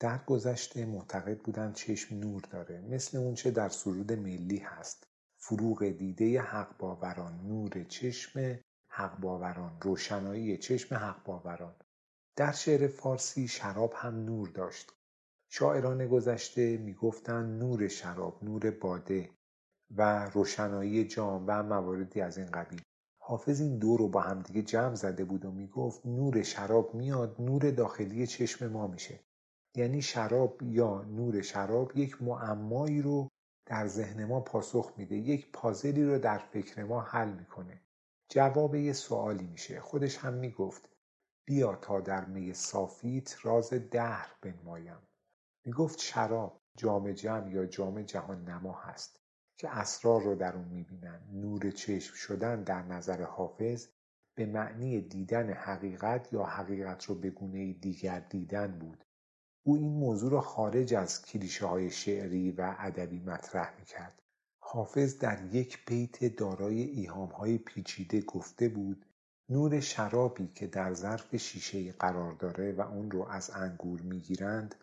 در گذشته معتقد بودند چشم نور داره مثل اونچه در سرود ملی هست. فروغ دیده حق باوران نور چشم حق باوران روشنایی چشم حق باوران در شعر فارسی شراب هم نور داشت. شاعران گذشته می‌گفتند نور شراب نور باده و روشنایی جام و مواردی از این قبیل. حافظ این دو رو با همدیگه جمع زده بود و می‌گفت نور شراب میاد نور داخلی چشم ما میشه. یعنی شراب یا نور شراب یک معمایی رو در ذهن ما پاسخ میده یک پازلی رو در فکر ما حل می‌کنه. جواب یه سوالی میشه. خودش هم می‌گفت بیا تا در می صافیت راز دهر بنمایم. می‌گفت شراب جام جمع یا جام جهان نما هست که اسرار رو در اون می‌بینن. نور چشم شدن در نظر حافظ به معنی دیدن حقیقت یا حقیقت رو به گونه دیگر دیدن بود. او این موضوع را خارج از کلیشه های شعری و ادبی مطرح می‌کرد. حافظ در یک بیت دارای ایهام های پیچیده گفته بود نور شرابی که در ظرف شیشه قرار داره و اون رو از انگور می‌گیرند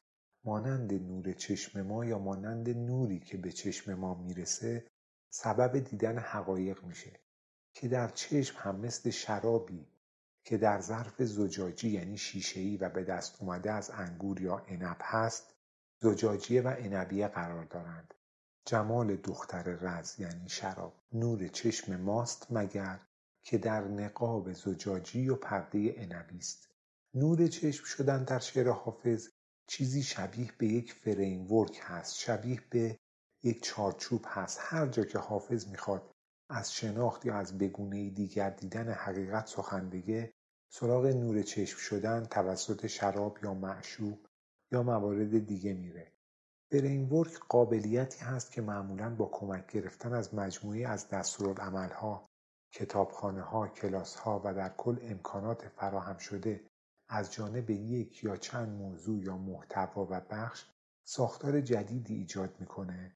مانند نور چشم ما یا مانند نوری که به چشم ما می‌رسه سبب دیدن حقایق میشه. که در چشم هم مثل شرابی که در ظرف زجاجی یعنی شیشهای و به دست اومده از انگور یا عنب هست زجاجیه و عنبیه قرار دارند. جمال دختر رز یعنی شراب. نور چشم ماست مگر که در نقاب زجاجی و پرده عنبی است. نور چشم شدن در شعر حافظ چیزی شبیه به یک فریمورک هست شبیه به یک چارچوب هست. هر جا که حافظ می‌خواد از شناخت یا از بگونه دیگر دیدن حقیقت سخن بگه سراغ نور چشم شدن توسط شراب یا معشوق یا موارد دیگه میره. فریمورک قابلیتی هست که معمولا با کمک گرفتن از مجموعی از دستورالعملها کتابخانهها کلاسها و در کل امکانات فراهم شده از جانب یک یا چند موضوع یا محتوا و بخش ساختار جدیدی ایجاد می‌کنه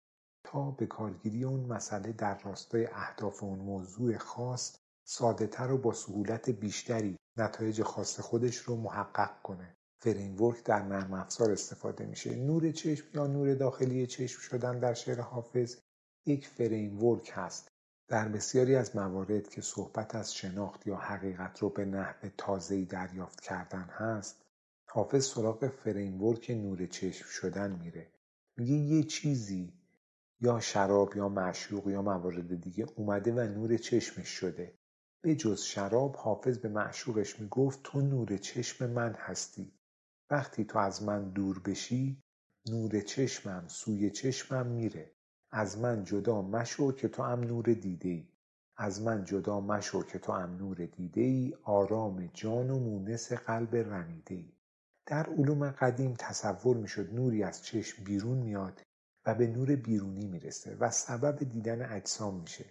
تا به کارگیری اون مسئله در راستای اهداف اون موضوع خاص سادهتر و با سهولت بیشتری نتایج خاص خودش رو محقق کنه. framework در نرم افزار استفاده میشه. نور چشم یا نور داخلی چشم شدن در شعر حافظ یک framework هست. در بسیاری از موارد که صحبت از شناخت یا حقیقت رو به نحو تازه‌ای دریافت کردن هست حافظ سراغ framework نور چشم شدن میره. میگه یه چیزی یا شراب یا معشوق یا موارد دیگه اومده و نور چشمش شده. به جز شراب حافظ به معشوقش می‌گفت تو نور چشم من هستی. وقتی تو از من دور بشی نور چشمم سوی چشمم میره. از من جدا مشو که تو هم نور دیده ای از من جدا مشو که تو هم نور دیده ای آرام جان و مونس قلب رمیده ای در علوم قدیم تصور می‌شد نوری از چشم بیرون میاد. و به نور بیرونی می‌رسه و سبب دیدن اجسام میشه.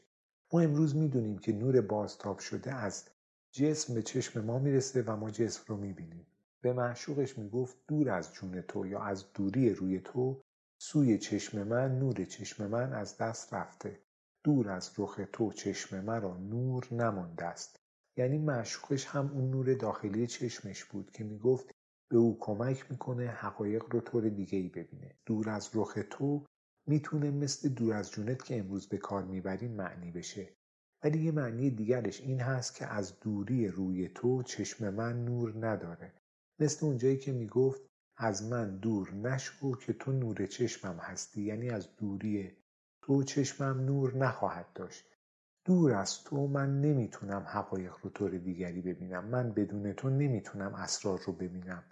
ما امروز می‌دونیم که نور بازتاب شده از جسم به چشم ما می‌رسه و ما جسم رو می‌بینیم. به معشوقش می‌گفت دور از جون تو یا از دوری روی تو سوی چشم من نور چشم من از دست رفته. دور از رخ تو چشم مرا نور نمانده است. یعنی معشوقش هم اون نور داخلی چشمش بود که می‌گفت به او کمک می‌کنه حقایق رو طور دیگه ای ببینه. دور از رخ تو می‌تونه مثل دور از جونت که امروز به کار می‌بریم معنی بشه. ولی یه معنی دیگرش این هست که از دوری روی تو چشم من نور نداره. مثل اونجایی که می‌گفت از من دور نشو که تو نور چشمم هستی. یعنی از دوری تو چشمم نور نخواهد داشت. دور از تو من نمی‌تونم حقایق رو طور دیگری ببینم. من بدون تو نمی‌تونم اسرار رو ببینم.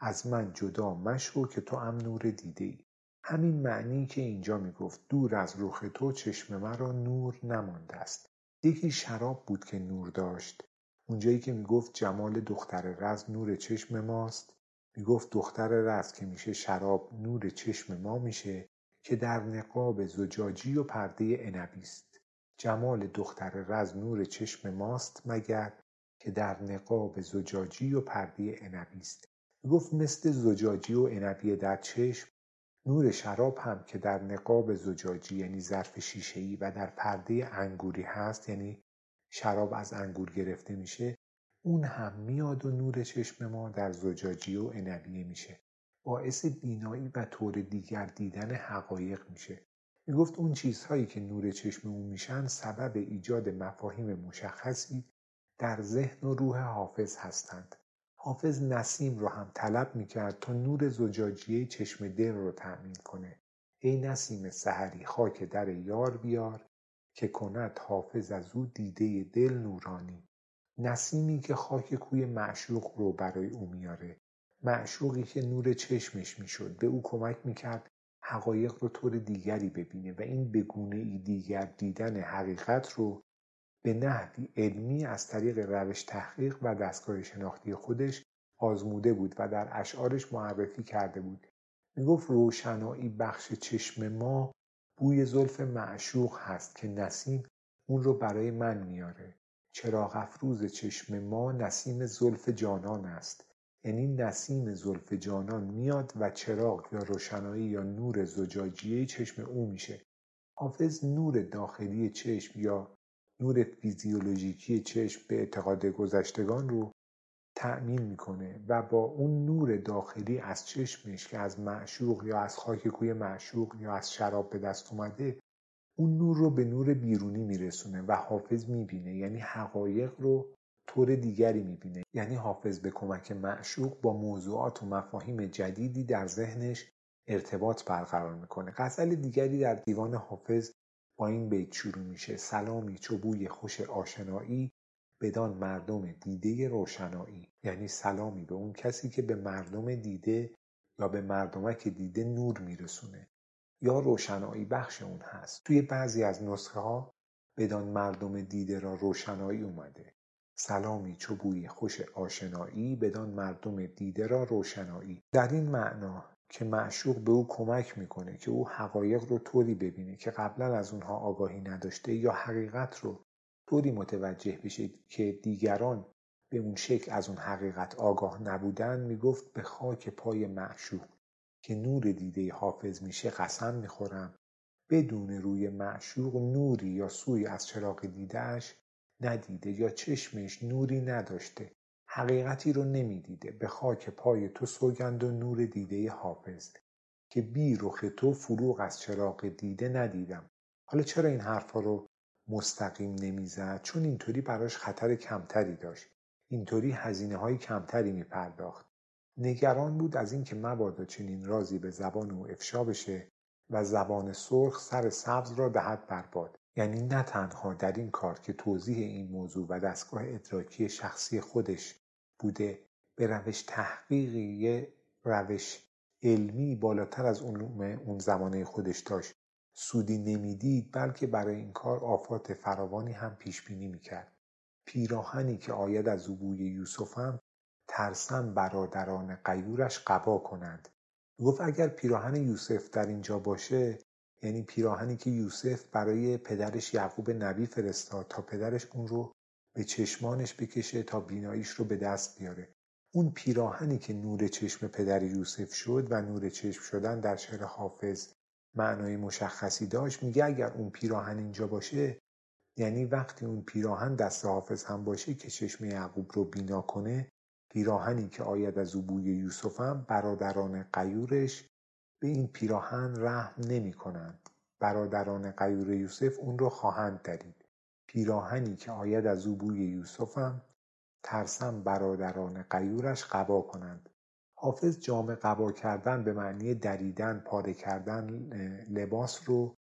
از من جدا مشو که تو هم نور دیده ای همین معنی که اینجا می‌گفت دور از رخ تو چشم مرا نور نمانده است. یکی شراب بود که نور داشت. اونجایی که می‌گفت جمال دختر رز نور چشم ماست می‌گفت دختر رز که میشه شراب نور چشم ما میشه که در نقاب زجاجی و پرده عنبی است. جمال دختر رز نور چشم ماست مگر که در نقاب زجاجی و پرده عنبی است. می‌گفت مثل زجاجی و عنبی در چشم نور شراب هم که در نقاب زجاجی یعنی ظرف شیشهای و در پرده انگوری هست یعنی شراب از انگور گرفته میشه اون هم میاد و نور چشم ما در زجاجی و عنبیه میشه. باعث بینایی و طور دیگر دیدن حقایق میشه. می‌گفت اون چیزهایی که نور چشم او میشن سبب ایجاد مفاهیم مشخصی در ذهن و روح حافظ هستند. حافظ نسیم رو هم طلب می‌کرد تا نور زجاجیه چشم دل رو تأمین کنه. ای نسیم سحری خاک در یار بیار که کند حافظ از او دیده دل نورانی. نسیمی که خاک کوی معشوق رو برای او میاره. معشوقی که نور چشمش می‌شد. به او کمک می‌کرد حقایق رو طور دیگری ببینه و این بگونه ای دیگر دیدن حقیقت رو به نحوی علمی از طریق روش تحقیق و دستگاه شناختی خودش آزموده بود و در اشعارش معرفی کرده بود. می‌گفت روشنایی بخش چشم ما بوی زلف معشوق هست که نسیم اون رو برای من میاره. چراغ افروز چشم ما نسیم زلف جانان است. یعنی نسیم زلف جانان میاد و چراغ یا روشنایی یا نور زجاجیه چشم او میشه. حافظ نور داخلی چشم یا نور فیزیولوژیکی چشم به اعتقاد گذشتگان رو تأمین می‌کنه و با اون نور داخلی از چشمش که از معشوق یا از خاک کوی معشوق یا از شراب به دست اومده اون نور رو به نور بیرونی میرسونه و حافظ می‌بینه. یعنی حقایق رو طور دیگری می‌بینه. یعنی حافظ به کمک معشوق با موضوعات و مفاهیم جدیدی در ذهنش ارتباط برقرار می‌کنه. غزل دیگری در دیوان حافظ با این بیت شروع میشه. سلامی چوبوی خوش آشنایی بدان مردم دیده روشنایی. یعنی سلامی به اون کسی که به مردم دیده یا به مردمک دیده نور میرسونه. یا روشنایی بخش اون هست. توی بعضی از نسخه ها بدان مردم دیده را روشنایی اومده. سلامی چوبوی خوش آشنایی بدان مردم دیده را روشنایی. در این معنا که معشوق به او کمک می‌کنه که او حقایق رو طوری ببینه که قبلا از اونها آگاهی نداشته یا حقیقت رو طوری متوجه بشه که دیگران به اون شکل از اون حقیقت آگاه نبودن می‌گفت به خاک پای معشوق که نور دیده حافظ میشه قسم می‌خورم. بدون روی معشوق نوری یا سوی از چراغ دیدهش ندیده یا چشمش نوری نداشته. حقیقتی رو نمی‌دیده. به خاک پای تو سوگند و نور دیده حافظ. که بی رخ تو فروغ از چراغ دیده ندیدم. حالا چرا این حرفا رو مستقیم نمی‌زد؟ چون اینطوری براش خطر کمتری داشت. اینطوری هزینه های کمتری میپرداخت. نگران بود از اینکه مبادا چنین رازی به زبان او افشا بشه و زبان سرخ سر سبز را دهد بر یعنی نه تنها در این کار که توضیح این موضوع و دستگاه ادراکی شخصی خودش بوده به روش تحقیقی یه روش علمی بالاتر از علوم اون زمانه خودش داشت. سودی نمی‌دید بلکه برای این کار آفات فراوانی هم پیش بینی می‌کرد. پیراهنی که آید از او بوی یوسفم ترسم برادران قیورش قبا کنند. گفت اگر پیراهن یوسف در اینجا باشه یعنی پیراهنی که یوسف برای پدرش یعقوب نبی فرستاد تا پدرش اون رو به چشمانش بکشه تا بیناییش رو به دست بیاره. اون پیراهنی که نور چشم پدر یوسف شد و نور چشم شدن در شعر حافظ معنای مشخصی داشت میگه اگر اون پیراهن اینجا باشه یعنی وقتی اون پیراهن دست حافظ هم باشه که چشم یعقوب رو بینا کنه پیراهنی که آید از او بوی یوسفم برادران قیورش به این پیراهن رحم نمی کنند. برادران قیور یوسف اون رو خواهند درید. پیراهنی که آید از او بوی یوسفم ترسم برادران قیورش قبا کنند. حافظ جامه قبا کردن به معنی دریدن پاره کردن لباس رو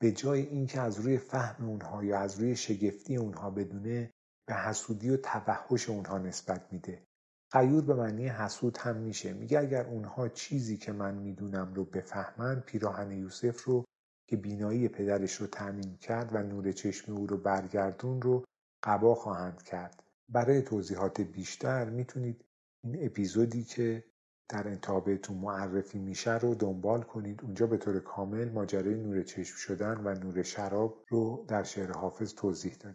به جای اینکه از روی فهم اونها یا از روی شگفتی اونها بدونه به حسودی و توحش اونها نسبت میده قیور به معنی حسود هم میشه. میگه اگر اونها چیزی که من می‌دونم رو بفهمند پیراهن یوسف رو که بینایی پدرش رو تعمین کرد و نور چشم او رو برگردون رو قبا خواهند کرد. برای توضیحات بیشتر می‌تونید این اپیزودی که در انتها بهتون معرفی میشه رو دنبال کنید. اونجا به طور کامل ماجرای نور چشم شدن و نور شراب رو در شعر حافظ توضیح دادیم.